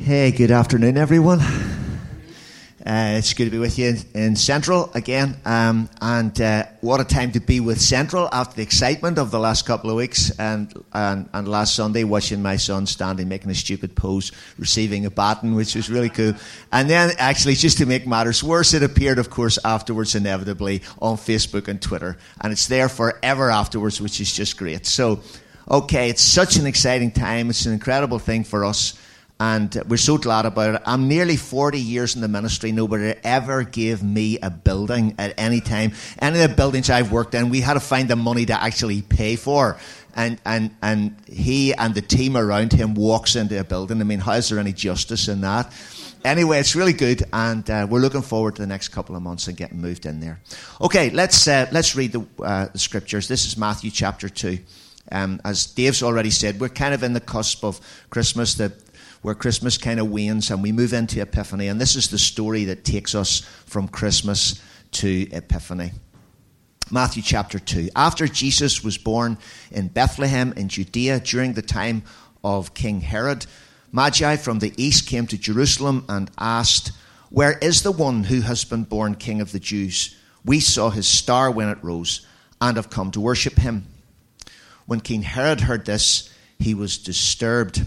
Hey, good afternoon, everyone. Uh, it's good to be with you in, in Central again. Um, and uh, what a time to be with Central after the excitement of the last couple of weeks and, and, and last Sunday watching my son standing making a stupid pose, receiving a baton, which was really cool. And then, actually, just to make matters worse, it appeared, of course, afterwards, inevitably, on Facebook and Twitter. And it's there forever afterwards, which is just great. So, okay, it's such an exciting time. It's an incredible thing for us and we're so glad about it. I'm nearly 40 years in the ministry. Nobody ever gave me a building at any time. Any of the buildings I've worked in, we had to find the money to actually pay for. And, and, and he and the team around him walks into a building. I mean, how is there any justice in that? Anyway, it's really good, and uh, we're looking forward to the next couple of months and getting moved in there. Okay, let's, uh, let's read the, uh, the scriptures. This is Matthew chapter 2. Um, as Dave's already said, we're kind of in the cusp of Christmas. The, where Christmas kind of wanes and we move into Epiphany. And this is the story that takes us from Christmas to Epiphany. Matthew chapter 2. After Jesus was born in Bethlehem in Judea during the time of King Herod, Magi from the east came to Jerusalem and asked, Where is the one who has been born King of the Jews? We saw his star when it rose and have come to worship him. When King Herod heard this, he was disturbed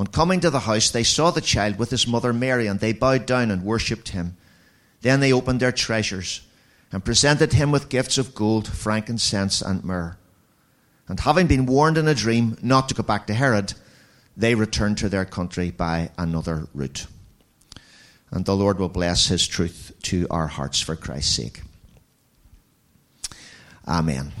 On coming to the house, they saw the child with his mother Mary, and they bowed down and worshipped him. Then they opened their treasures and presented him with gifts of gold, frankincense, and myrrh. And having been warned in a dream not to go back to Herod, they returned to their country by another route. And the Lord will bless his truth to our hearts for Christ's sake. Amen.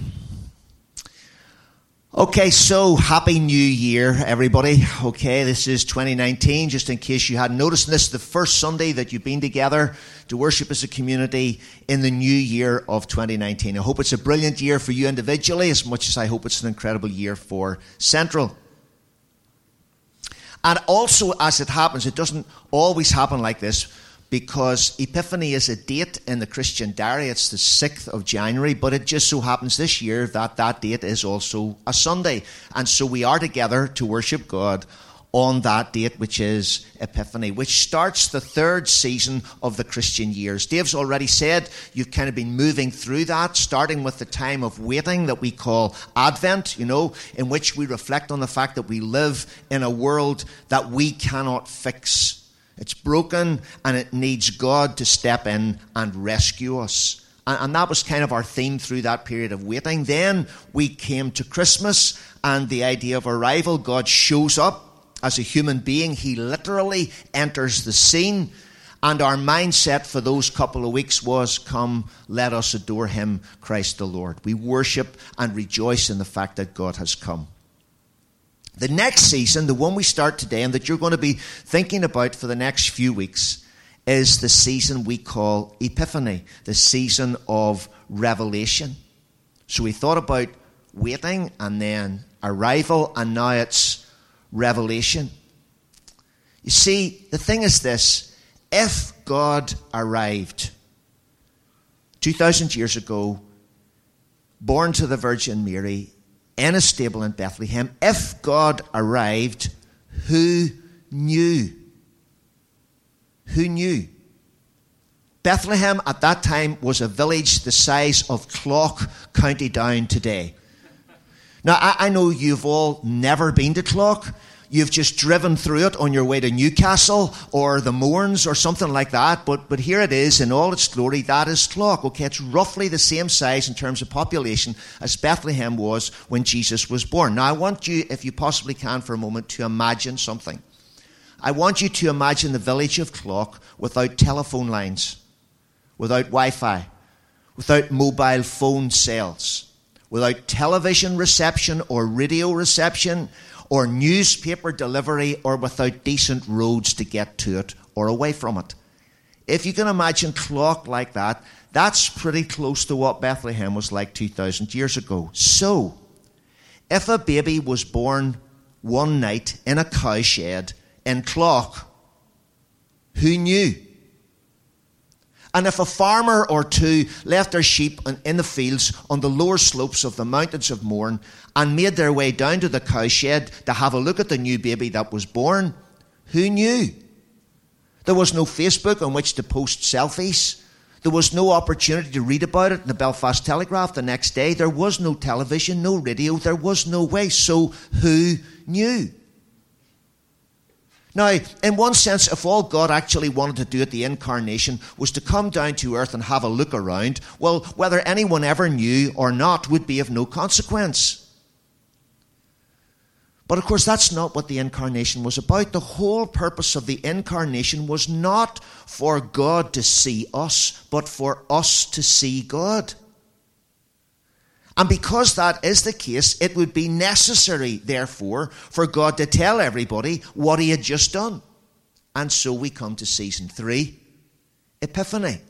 Okay, so happy new year, everybody. Okay, this is 2019. Just in case you hadn't noticed, this is the first Sunday that you've been together to worship as a community in the new year of 2019. I hope it's a brilliant year for you individually, as much as I hope it's an incredible year for Central. And also, as it happens, it doesn't always happen like this because Epiphany is a date in the Christian diary. It's the 6th of January, but it just so happens this year that that date is also a Sunday. And so we are together to worship God on that date, which is Epiphany, which starts the third season of the Christian years. Dave's already said you've kind of been moving through that, starting with the time of waiting that we call Advent, you know, in which we reflect on the fact that we live in a world that we cannot fix it's broken and it needs God to step in and rescue us. And, that was kind of our theme through that period of waiting. Then we came to Christmas and the idea of arrival. God shows up as a human being, He literally enters the scene. And our mindset for those couple of weeks was come, let us adore Him, Christ the Lord. We worship and rejoice in the fact that God has come. The next season, the one we start today and that you're going to be thinking about for the next few weeks, is the season we call Epiphany, the season of revelation. So we thought about waiting and then arrival, and now it's revelation. You see, the thing is this if God arrived 2,000 years ago, born to the Virgin Mary, in a stable in Bethlehem, if God arrived, who knew? Who knew? Bethlehem at that time was a village the size of Clough, County Down today. Now, I, I know you've all never been to Clough. You've just driven through it on your way to Newcastle or the Mournes or something like that. But, but here it is in all its glory. That is Clough. Okay, it's roughly the same size in terms of population as Bethlehem was when Jesus was born. Now, I want you, if you possibly can for a moment, to imagine something. I want you to imagine the village of Clough without telephone lines, without Wi Fi, without mobile phone sales, without television reception or radio reception or newspaper delivery or without decent roads to get to it or away from it. If you can imagine Clough like that, that's pretty close to what Bethlehem was like 2,000 years ago. So, if a baby was born one night in a cowshed in Clough, who knew? And if a farmer or two left their sheep in the fields on the lower slopes of the mountains of Mourne and made their way down to the cowshed to have a look at the new baby that was born, who knew? There was no Facebook on which to post selfies. There was no opportunity to read about it in the Belfast Telegraph the next day. There was no television, no radio. There was no way. So who knew? Now, in one sense, if all God actually wanted to do at the incarnation was to come down to earth and have a look around, well, whether anyone ever knew or not would be of no consequence. But of course, that's not what the incarnation was about. The whole purpose of the incarnation was not for God to see us, but for us to see God. And because that is the case, it would be necessary, therefore, for God to tell everybody what he had just done. And so we come to season three Epiphany.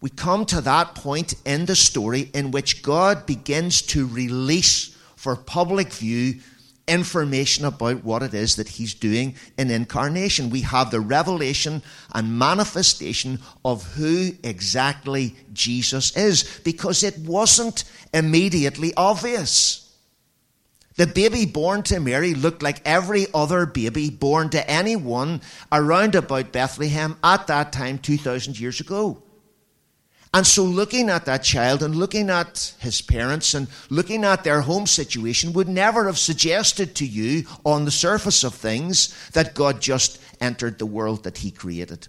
We come to that point in the story in which God begins to release for public view information about what it is that he's doing in incarnation. We have the revelation and manifestation of who exactly Jesus is because it wasn't immediately obvious. The baby born to Mary looked like every other baby born to anyone around about Bethlehem at that time 2,000 years ago. And so, looking at that child and looking at his parents and looking at their home situation would never have suggested to you, on the surface of things, that God just entered the world that he created.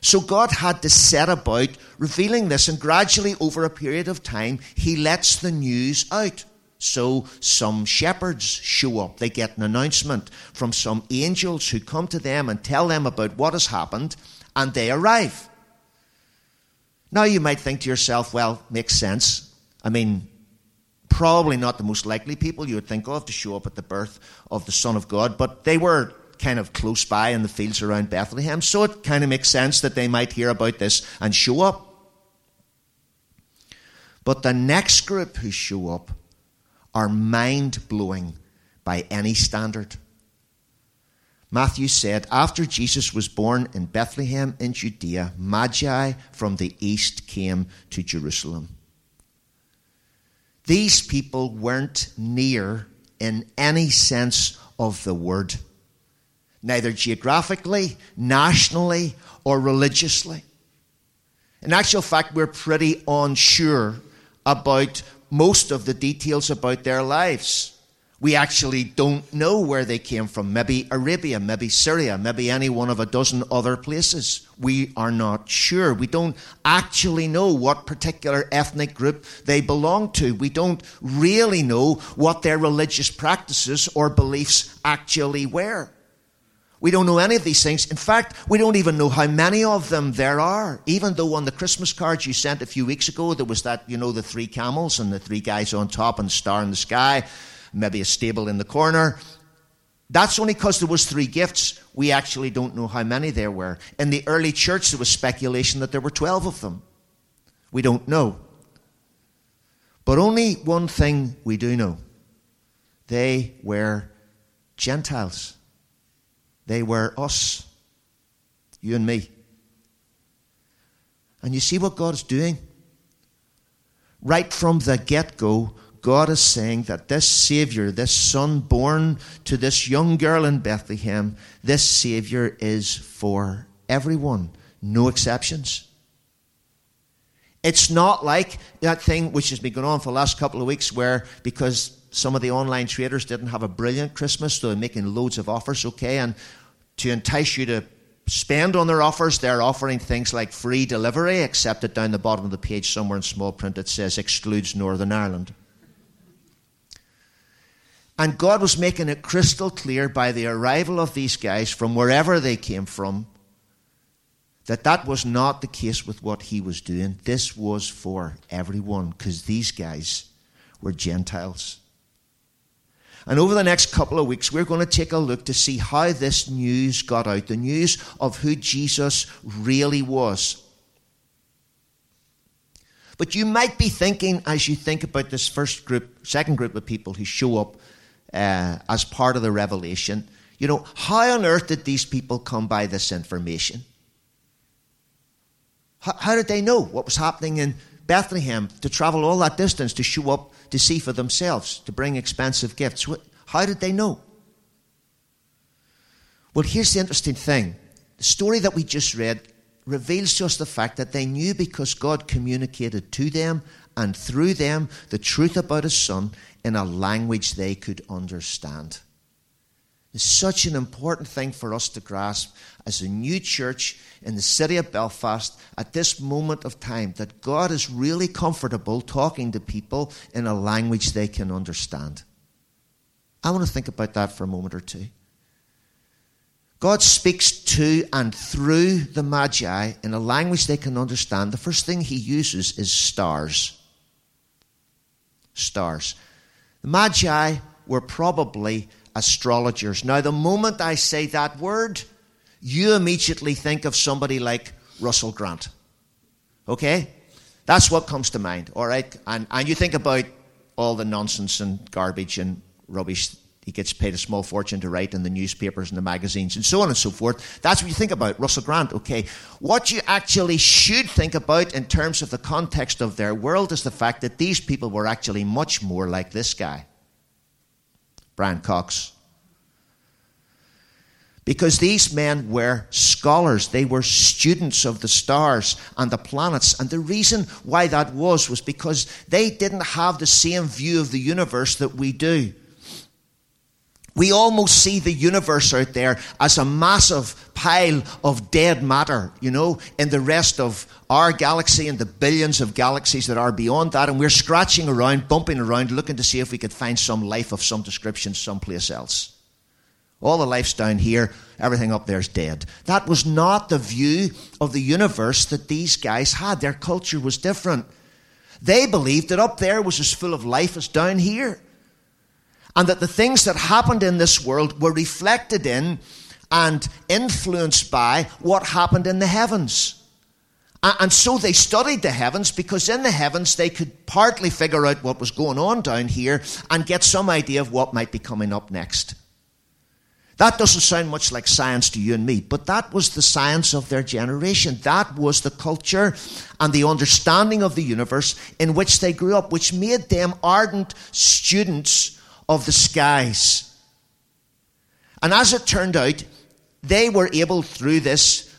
So, God had to set about revealing this, and gradually, over a period of time, he lets the news out. So, some shepherds show up. They get an announcement from some angels who come to them and tell them about what has happened, and they arrive. Now you might think to yourself, well, makes sense. I mean, probably not the most likely people you would think of to show up at the birth of the Son of God, but they were kind of close by in the fields around Bethlehem, so it kind of makes sense that they might hear about this and show up. But the next group who show up are mind blowing by any standard. Matthew said, After Jesus was born in Bethlehem in Judea, Magi from the east came to Jerusalem. These people weren't near in any sense of the word, neither geographically, nationally, or religiously. In actual fact, we're pretty unsure about most of the details about their lives. We actually don't know where they came from. Maybe Arabia, maybe Syria, maybe any one of a dozen other places. We are not sure. We don't actually know what particular ethnic group they belong to. We don't really know what their religious practices or beliefs actually were. We don't know any of these things. In fact, we don't even know how many of them there are. Even though on the Christmas cards you sent a few weeks ago, there was that, you know, the three camels and the three guys on top and the star in the sky maybe a stable in the corner. That's only because there was three gifts. We actually don't know how many there were. In the early church, there was speculation that there were 12 of them. We don't know. But only one thing we do know they were Gentiles. They were us, you and me. And you see what God is doing? Right from the get go, God is saying that this Savior, this Son born to this young girl in Bethlehem, this Savior is for everyone, no exceptions. It's not like that thing which has been going on for the last couple of weeks where because some of the online traders didn't have a brilliant Christmas, so they're making loads of offers, okay? And to entice you to spend on their offers, they're offering things like free delivery, except that down the bottom of the page, somewhere in small print, it says excludes Northern Ireland. And God was making it crystal clear by the arrival of these guys from wherever they came from that that was not the case with what he was doing. This was for everyone because these guys were Gentiles. And over the next couple of weeks, we're going to take a look to see how this news got out the news of who Jesus really was. But you might be thinking, as you think about this first group, second group of people who show up uh, as part of the revelation, you know, how on earth did these people come by this information? How, how did they know what was happening in Bethlehem to travel all that distance to show up to see for themselves, to bring expensive gifts? How did they know? Well, here's the interesting thing the story that we just read reveals to us the fact that they knew because God communicated to them and through them the truth about His Son in a language they could understand. It's such an important thing for us to grasp as a new church in the city of Belfast at this moment of time that God is really comfortable talking to people in a language they can understand. I want to think about that for a moment or two. God speaks to and through the Magi in a language they can understand. The first thing he uses is stars. Stars. The Magi were probably astrologers. Now, the moment I say that word, you immediately think of somebody like Russell Grant. Okay? That's what comes to mind, all right? And, and you think about all the nonsense and garbage and rubbish he gets paid a small fortune to write in the newspapers and the magazines and so on and so forth. That's what you think about, Russell Grant, okay. What you actually should think about in terms of the context of their world is the fact that these people were actually much more like this guy, Brian Cox. Because these men were scholars, they were students of the stars and the planets. And the reason why that was was because they didn't have the same view of the universe that we do. We almost see the universe out there as a massive pile of dead matter, you know, in the rest of our galaxy and the billions of galaxies that are beyond that. And we're scratching around, bumping around, looking to see if we could find some life of some description someplace else. All the life's down here, everything up there's dead. That was not the view of the universe that these guys had. Their culture was different. They believed that up there was as full of life as down here and that the things that happened in this world were reflected in and influenced by what happened in the heavens. And so they studied the heavens because in the heavens they could partly figure out what was going on down here and get some idea of what might be coming up next. That doesn't sound much like science to you and me, but that was the science of their generation. That was the culture and the understanding of the universe in which they grew up, which made them ardent students of the skies. And as it turned out, they were able through this,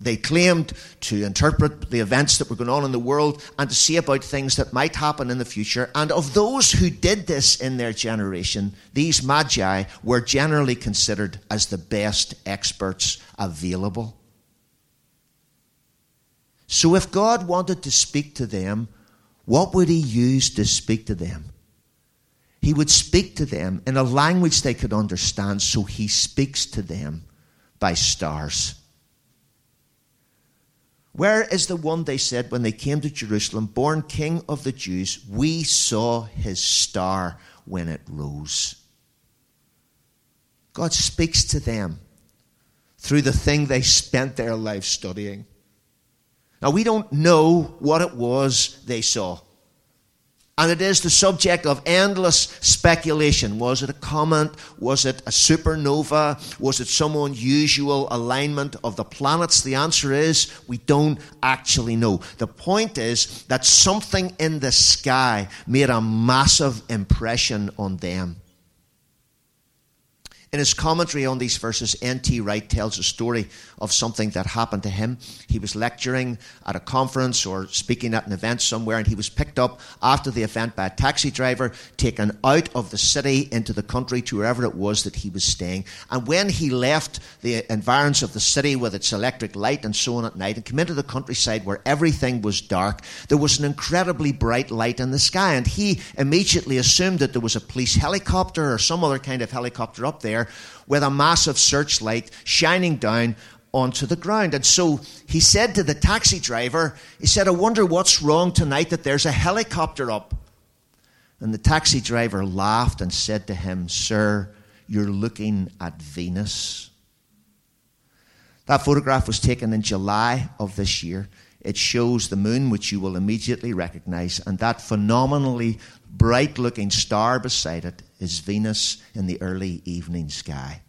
they claimed to interpret the events that were going on in the world and to see about things that might happen in the future. And of those who did this in their generation, these magi were generally considered as the best experts available. So if God wanted to speak to them, what would he use to speak to them? He would speak to them in a language they could understand, so he speaks to them by stars. Where is the one they said when they came to Jerusalem, born King of the Jews? We saw his star when it rose. God speaks to them through the thing they spent their life studying. Now, we don't know what it was they saw. And it is the subject of endless speculation. Was it a comet? Was it a supernova? Was it some unusual alignment of the planets? The answer is we don't actually know. The point is that something in the sky made a massive impression on them. In his commentary on these verses, N.T. Wright tells a story of something that happened to him. He was lecturing at a conference or speaking at an event somewhere, and he was picked up after the event by a taxi driver, taken out of the city into the country to wherever it was that he was staying. And when he left the environs of the city with its electric light and so on at night and came into the countryside where everything was dark, there was an incredibly bright light in the sky. And he immediately assumed that there was a police helicopter or some other kind of helicopter up there with a massive searchlight shining down onto the ground. And so he said to the taxi driver, he said, I wonder what's wrong tonight that there's a helicopter up. And the taxi driver laughed and said to him, Sir, you're looking at Venus. That photograph was taken in July of this year. It shows the moon, which you will immediately recognize, and that phenomenally bright looking star beside it is Venus in the early evening sky.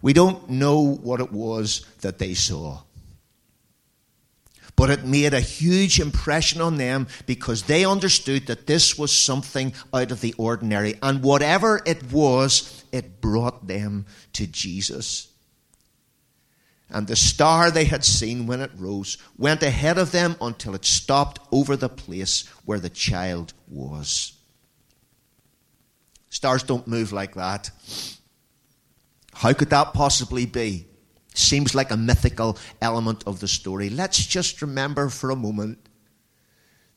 We don't know what it was that they saw. But it made a huge impression on them because they understood that this was something out of the ordinary. And whatever it was, it brought them to Jesus. And the star they had seen when it rose went ahead of them until it stopped over the place where the child was. Stars don't move like that. How could that possibly be? Seems like a mythical element of the story. Let's just remember for a moment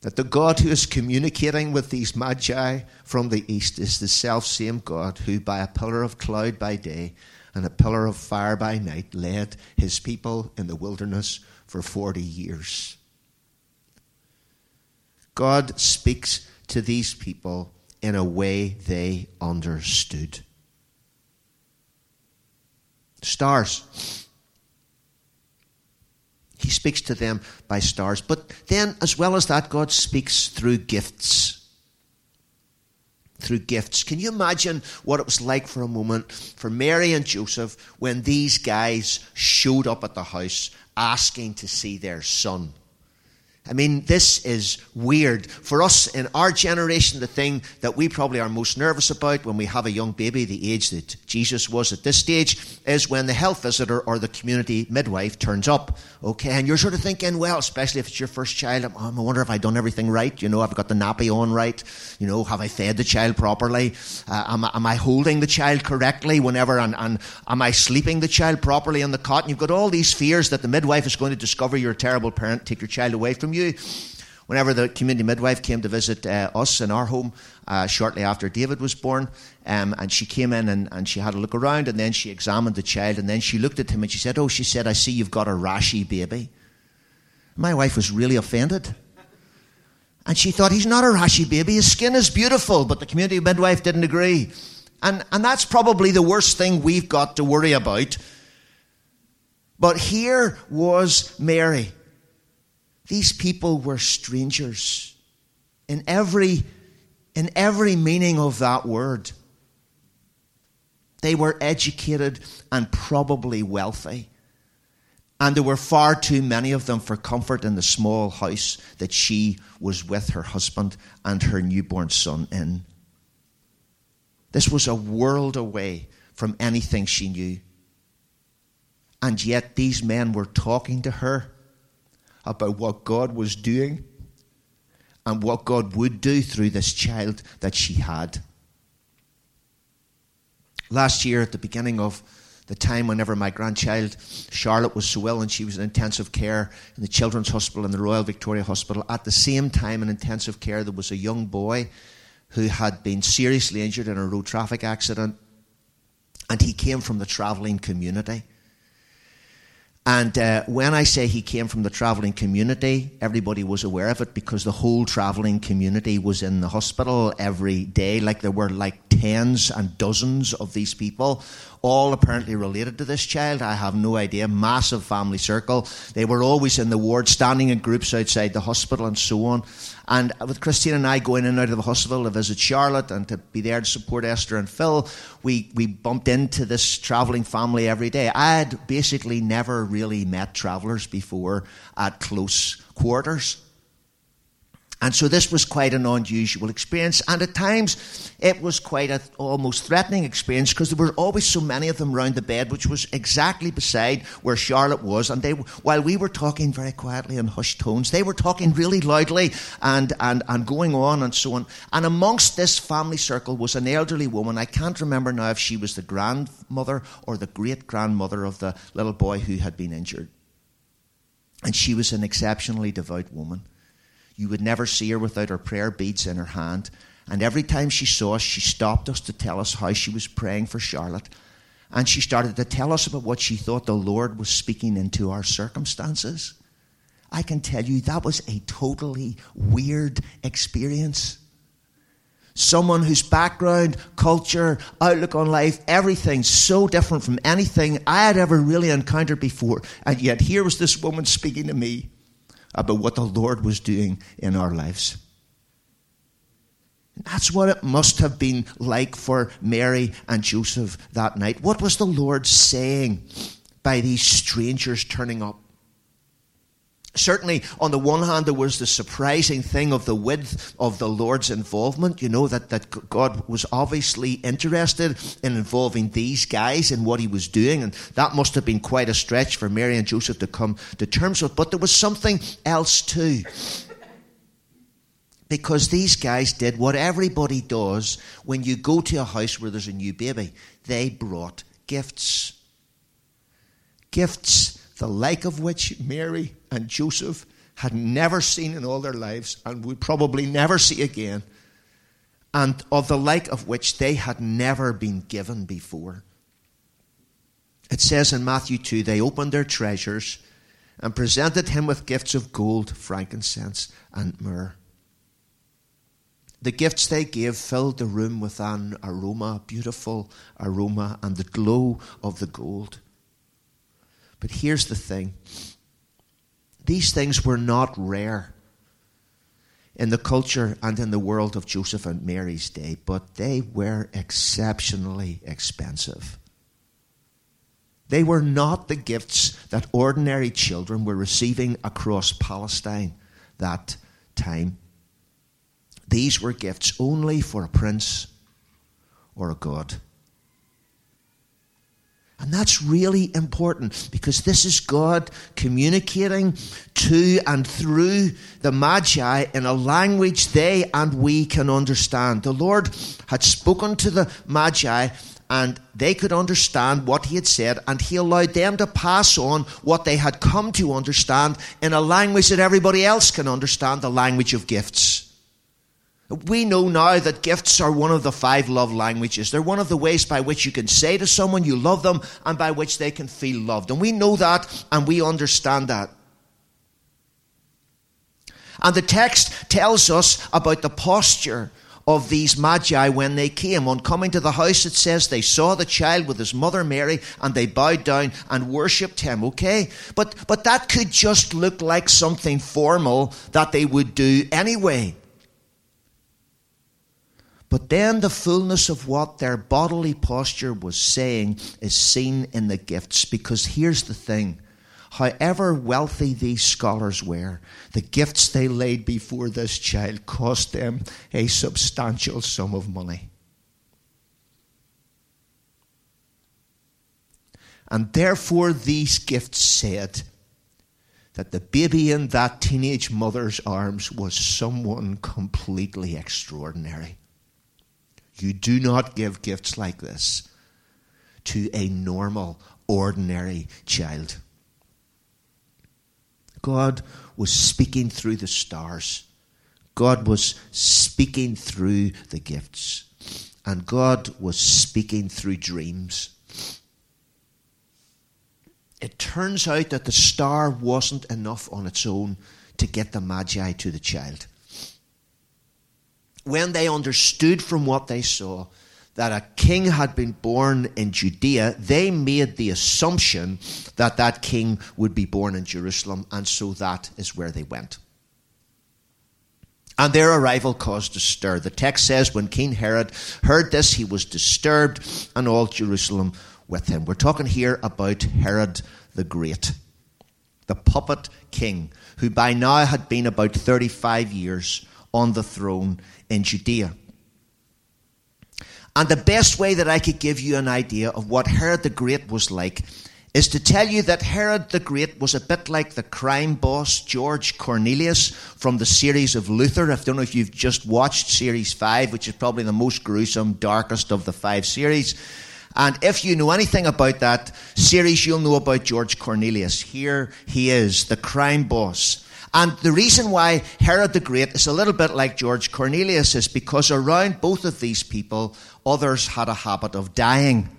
that the God who is communicating with these magi from the east is the self same God who, by a pillar of cloud by day and a pillar of fire by night, led his people in the wilderness for 40 years. God speaks to these people in a way they understood. Stars. He speaks to them by stars. But then, as well as that, God speaks through gifts. Through gifts. Can you imagine what it was like for a moment for Mary and Joseph when these guys showed up at the house asking to see their son? I mean, this is weird. For us in our generation, the thing that we probably are most nervous about when we have a young baby, the age that Jesus was at this stage, is when the health visitor or the community midwife turns up. Okay, and you're sort of thinking, well, especially if it's your first child, I wonder if I've done everything right. You know, I've got the nappy on right? You know, have I fed the child properly? Uh, am, am, I holding the child correctly whenever, and, and am I sleeping the child properly on the cot? And you've got all these fears that the midwife is going to discover you're a terrible parent, take your child away from you. Whenever the community midwife came to visit uh, us in our home uh, shortly after David was born, um, and she came in and, and she had a look around, and then she examined the child, and then she looked at him and she said, Oh, she said, I see you've got a rashy baby. My wife was really offended. And she thought, He's not a rashy baby, his skin is beautiful, but the community midwife didn't agree. And, and that's probably the worst thing we've got to worry about. But here was Mary these people were strangers in every, in every meaning of that word. They were educated and probably wealthy. And there were far too many of them for comfort in the small house that she was with her husband and her newborn son in. This was a world away from anything she knew. And yet these men were talking to her about what God was doing and what God would do through this child that she had. Last year, at the beginning of the time whenever my grandchild Charlotte was so ill and she was in intensive care in the Children's Hospital and the Royal Victoria Hospital, at the same time in intensive care, there was a young boy who had been seriously injured in a road traffic accident, and he came from the travelling community. And uh, when I say he came from the travelling community, everybody was aware of it because the whole travelling community was in the hospital every day. Like there were like tens and dozens of these people, all apparently related to this child. I have no idea. Massive family circle. They were always in the ward, standing in groups outside the hospital and so on. And with Christine and I going in and out of the hospital to visit Charlotte and to be there to support Esther and Phil, we, we bumped into this travelling family every day. I had basically never really met travellers before at close quarters. And so this was quite an unusual experience, and at times it was quite an almost threatening experience because there were always so many of them round the bed, which was exactly beside where Charlotte was. And they, while we were talking very quietly in hushed tones, they were talking really loudly and, and, and going on and so on. And amongst this family circle was an elderly woman. I can't remember now if she was the grandmother or the great grandmother of the little boy who had been injured. And she was an exceptionally devout woman. You would never see her without her prayer beads in her hand. And every time she saw us, she stopped us to tell us how she was praying for Charlotte. And she started to tell us about what she thought the Lord was speaking into our circumstances. I can tell you that was a totally weird experience. Someone whose background, culture, outlook on life, everything so different from anything I had ever really encountered before. And yet here was this woman speaking to me about what the Lord was doing in our lives. That's what it must have been like for Mary and Joseph that night. What was the Lord saying by these strangers turning up? Certainly, on the one hand, there was the surprising thing of the width of the Lord's involvement. You know, that, that God was obviously interested in involving these guys in what he was doing, and that must have been quite a stretch for Mary and Joseph to come to terms with. But there was something else too. Because these guys did what everybody does when you go to a house where there's a new baby. They brought gifts. Gifts the like of which Mary and Joseph had never seen in all their lives and would probably never see again, and of the like of which they had never been given before. It says in Matthew 2 they opened their treasures and presented him with gifts of gold, frankincense, and myrrh. The gifts they gave filled the room with an aroma, beautiful aroma, and the glow of the gold. But here's the thing these things were not rare in the culture and in the world of Joseph and Mary's day, but they were exceptionally expensive. They were not the gifts that ordinary children were receiving across Palestine that time. These were gifts only for a prince or a god. And that's really important because this is God communicating to and through the Magi in a language they and we can understand. The Lord had spoken to the Magi and they could understand what he had said, and he allowed them to pass on what they had come to understand in a language that everybody else can understand the language of gifts. We know now that gifts are one of the five love languages. They're one of the ways by which you can say to someone you love them and by which they can feel loved. And we know that and we understand that. And the text tells us about the posture of these magi when they came. On coming to the house, it says they saw the child with his mother Mary and they bowed down and worshipped him. Okay? But, but that could just look like something formal that they would do anyway. But then the fullness of what their bodily posture was saying is seen in the gifts. Because here's the thing however wealthy these scholars were, the gifts they laid before this child cost them a substantial sum of money. And therefore, these gifts said that the baby in that teenage mother's arms was someone completely extraordinary. You do not give gifts like this to a normal, ordinary child. God was speaking through the stars. God was speaking through the gifts. And God was speaking through dreams. It turns out that the star wasn't enough on its own to get the Magi to the child when they understood from what they saw that a king had been born in Judea, they made the assumption that that king would be born in Jerusalem, and so that is where they went. And their arrival caused a stir. The text says, when King Herod heard this, he was disturbed, and all Jerusalem with him. We're talking here about Herod the Great, the puppet king, who by now had been about 35 years on the throne in Judea. And the best way that I could give you an idea of what Herod the Great was like is to tell you that Herod the Great was a bit like the crime boss George Cornelius from the series of Luther. I don't know if you've just watched series five, which is probably the most gruesome, darkest of the five series. And if you know anything about that series, you'll know about George Cornelius. Here he is, the crime boss. And the reason why Herod the Great is a little bit like George Cornelius is because around both of these people, others had a habit of dying.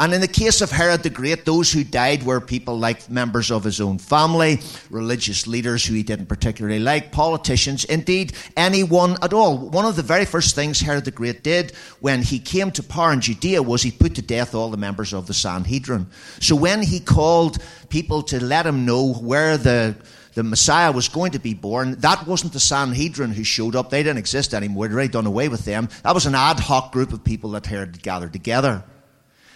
And in the case of Herod the Great, those who died were people like members of his own family, religious leaders who he didn't particularly like, politicians, indeed anyone at all. One of the very first things Herod the Great did when he came to power in Judea was he put to death all the members of the Sanhedrin. So when he called people to let him know where the the Messiah was going to be born. That wasn't the Sanhedrin who showed up. They didn't exist anymore. They'd already done away with them. That was an ad hoc group of people that had gathered together.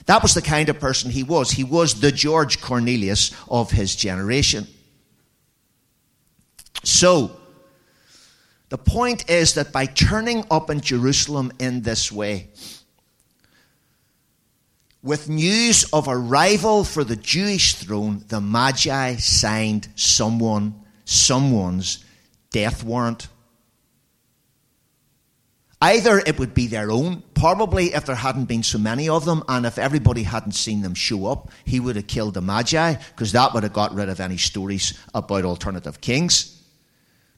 That was the kind of person he was. He was the George Cornelius of his generation. So, the point is that by turning up in Jerusalem in this way, with news of arrival for the Jewish throne, the Magi signed someone, someone's death warrant. Either it would be their own, probably if there hadn't been so many of them, and if everybody hadn't seen them show up, he would have killed the Magi, because that would have got rid of any stories about alternative kings.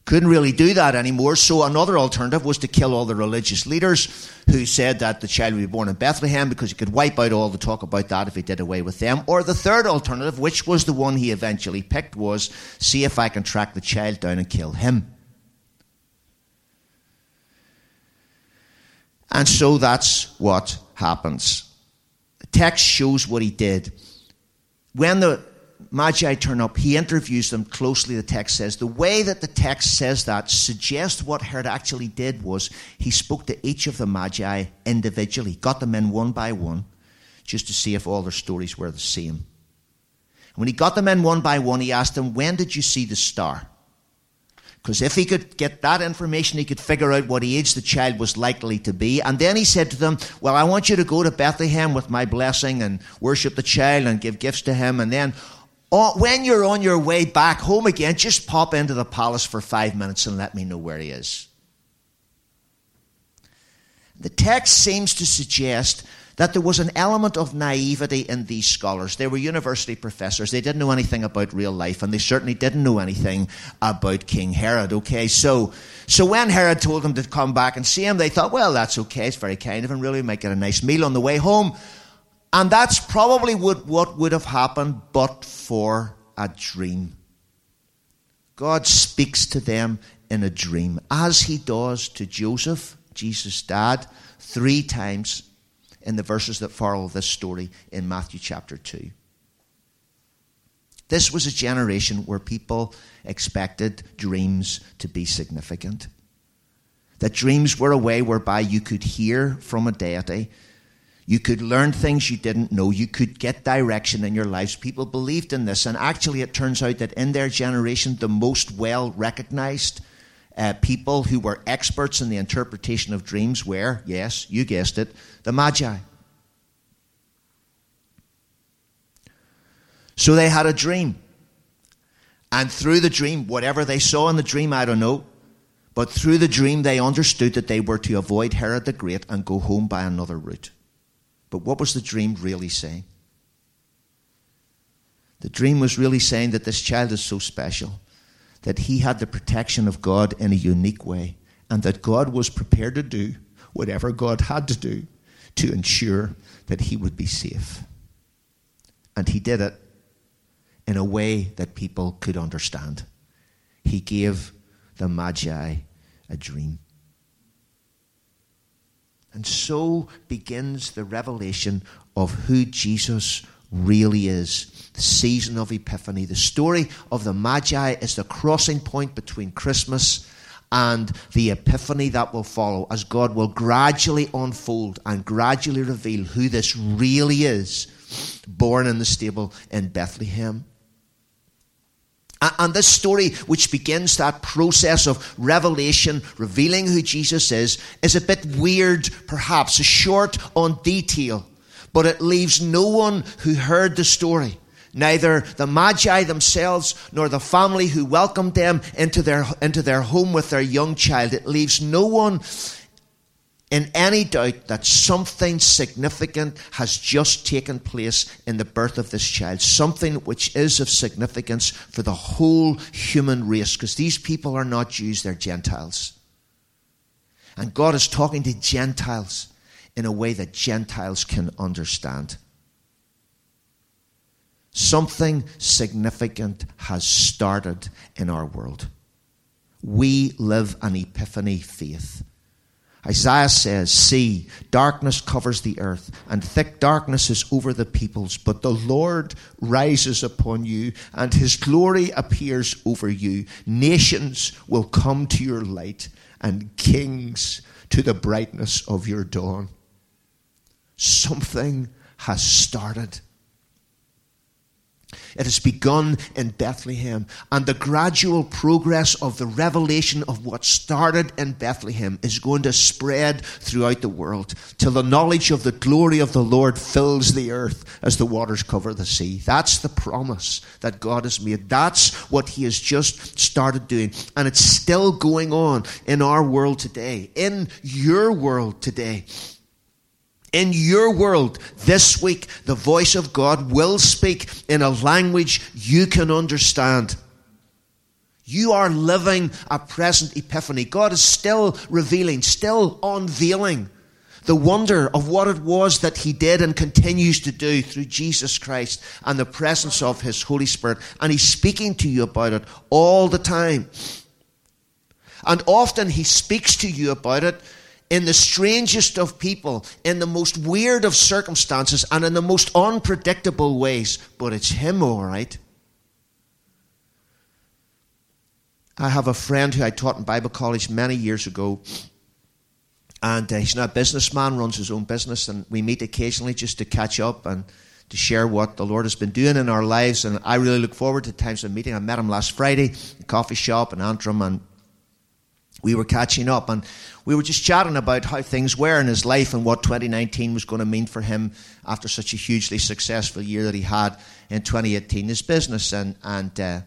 Couldn't really do that anymore, so another alternative was to kill all the religious leaders who said that the child would be born in Bethlehem because he could wipe out all the talk about that if he did away with them. Or the third alternative, which was the one he eventually picked, was see if I can track the child down and kill him. And so that's what happens. The text shows what he did. When the Magi turn up, he interviews them closely, the text says. The way that the text says that suggests what Herod actually did was he spoke to each of the Magi individually, got them in one by one, just to see if all their stories were the same. And when he got them in one by one, he asked them, When did you see the star? Because if he could get that information, he could figure out what age the child was likely to be. And then he said to them, Well, I want you to go to Bethlehem with my blessing and worship the child and give gifts to him. And then Oh, when you're on your way back home again, just pop into the palace for five minutes and let me know where he is. The text seems to suggest that there was an element of naivety in these scholars. They were university professors. They didn't know anything about real life, and they certainly didn't know anything about King Herod. Okay, so so when Herod told them to come back and see him, they thought, well, that's okay. It's very kind of him. Really, we might get a nice meal on the way home. And that's probably what, what would have happened, but for a dream. God speaks to them in a dream, as he does to Joseph, Jesus' dad, three times in the verses that follow this story in Matthew chapter 2. This was a generation where people expected dreams to be significant. That dreams were a way whereby you could hear from a deity. You could learn things you didn't know. You could get direction in your lives. People believed in this. And actually, it turns out that in their generation, the most well recognized uh, people who were experts in the interpretation of dreams were, yes, you guessed it, the Magi. So they had a dream. And through the dream, whatever they saw in the dream, I don't know, but through the dream, they understood that they were to avoid Herod the Great and go home by another route. But what was the dream really saying? The dream was really saying that this child is so special that he had the protection of God in a unique way, and that God was prepared to do whatever God had to do to ensure that he would be safe. And he did it in a way that people could understand. He gave the Magi a dream. And so begins the revelation of who Jesus really is. The season of Epiphany. The story of the Magi is the crossing point between Christmas and the epiphany that will follow as God will gradually unfold and gradually reveal who this really is, born in the stable in Bethlehem. And this story, which begins that process of revelation, revealing who Jesus is, is a bit weird, perhaps, short on detail, but it leaves no one who heard the story, neither the Magi themselves nor the family who welcomed them into their, into their home with their young child. It leaves no one in any doubt that something significant has just taken place in the birth of this child, something which is of significance for the whole human race, because these people are not Jews, they're Gentiles. And God is talking to Gentiles in a way that Gentiles can understand. Something significant has started in our world. We live an epiphany faith Isaiah says, See, darkness covers the earth, and thick darkness is over the peoples, but the Lord rises upon you, and his glory appears over you. Nations will come to your light, and kings to the brightness of your dawn. Something has started. It has begun in Bethlehem. And the gradual progress of the revelation of what started in Bethlehem is going to spread throughout the world till the knowledge of the glory of the Lord fills the earth as the waters cover the sea. That's the promise that God has made. That's what He has just started doing. And it's still going on in our world today, in your world today in your world this week, the voice of God will speak in a language you can understand. You are living a present epiphany. God is still revealing, still unveiling the wonder of what it was that He did and continues to do through Jesus Christ and the presence of His Holy Spirit. And He's speaking to you about it all the time. And often He speaks to you about it in the strangest of people, in the most weird of circumstances, and in the most unpredictable ways. But it's Him, all right. I have a friend who I taught in Bible college many years ago, and uh, he's now a businessman, runs his own business, and we meet occasionally just to catch up and to share what the Lord has been doing in our lives. And I really look forward to times of meeting. I met him last Friday, a coffee shop in Antrim, and we were catching up and we were just chatting about how things were in his life and what 2019 was going to mean for him after such a hugely successful year that he had in 2018, his business. And, and uh,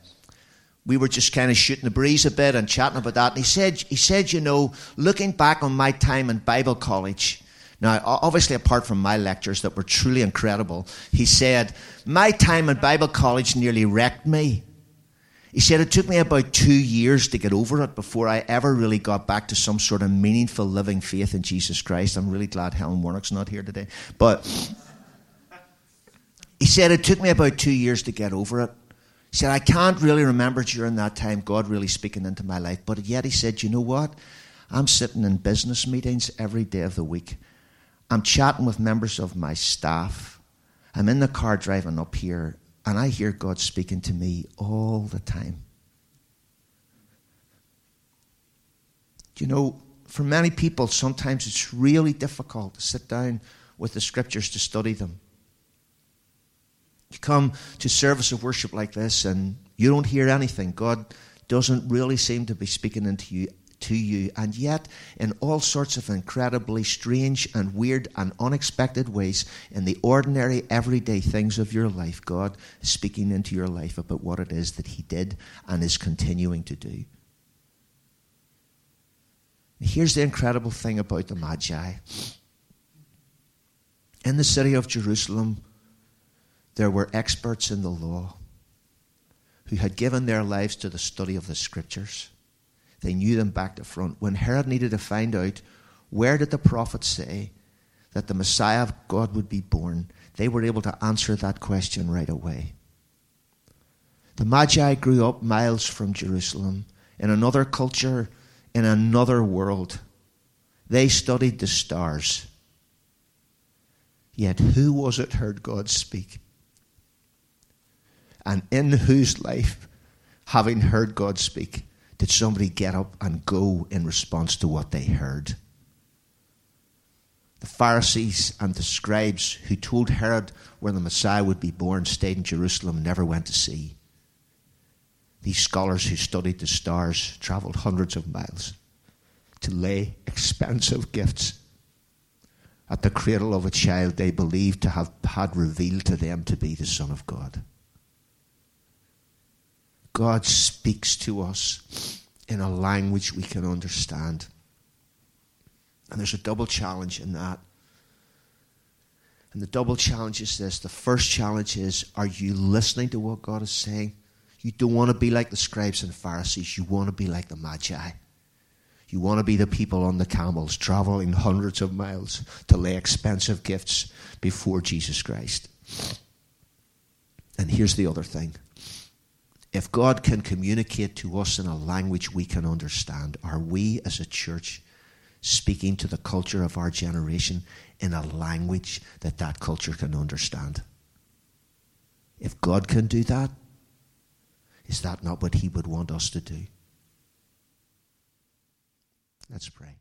we were just kind of shooting the breeze a bit and chatting about that. And he said, he said, you know, looking back on my time in Bible college, now, obviously, apart from my lectures that were truly incredible, he said, My time in Bible college nearly wrecked me. He said it took me about two years to get over it before I ever really got back to some sort of meaningful living faith in Jesus Christ. I'm really glad Helen Warnock's not here today. But he said it took me about two years to get over it. He said, I can't really remember during that time God really speaking into my life. But yet he said, you know what? I'm sitting in business meetings every day of the week. I'm chatting with members of my staff. I'm in the car driving up here and I hear God speaking to me all the time. You know, for many people, sometimes it's really difficult to sit down with the scriptures to study them. You come to service of worship like this and you don't hear anything. God doesn't really seem to be speaking into you to you. And yet, in all sorts of incredibly strange and weird and unexpected ways, in the ordinary, everyday things of your life, God is speaking into your life about what it is that He did and is continuing to do. Here's the incredible thing about the Magi. In the city of Jerusalem, there were experts in the law who had given their lives to the study of the scriptures. They knew them back to front. When Herod needed to find out where did the prophets say that the Messiah of God would be born, they were able to answer that question right away. The Magi grew up miles from Jerusalem in another culture, in another world. They studied the stars. Yet who was it heard God speak? And in whose life, having heard God speak, did somebody get up and go in response to what they heard? The Pharisees and the scribes who told Herod where the Messiah would be born stayed in Jerusalem, never went to see. These scholars who studied the stars traveled hundreds of miles to lay expensive gifts at the cradle of a child they believed to have had revealed to them to be the Son of God. God speaks to us in a language we can understand. And there's a double challenge in that. And the double challenge is this the first challenge is are you listening to what God is saying? You don't want to be like the scribes and Pharisees, you want to be like the Magi. You want to be the people on the camels traveling hundreds of miles to lay expensive gifts before Jesus Christ. And here's the other thing if God can communicate to us in a language we can understand, are we as a church speaking to the culture of our generation in a language that that culture can understand? If God can do that, is that not what He would want us to do? Let's pray.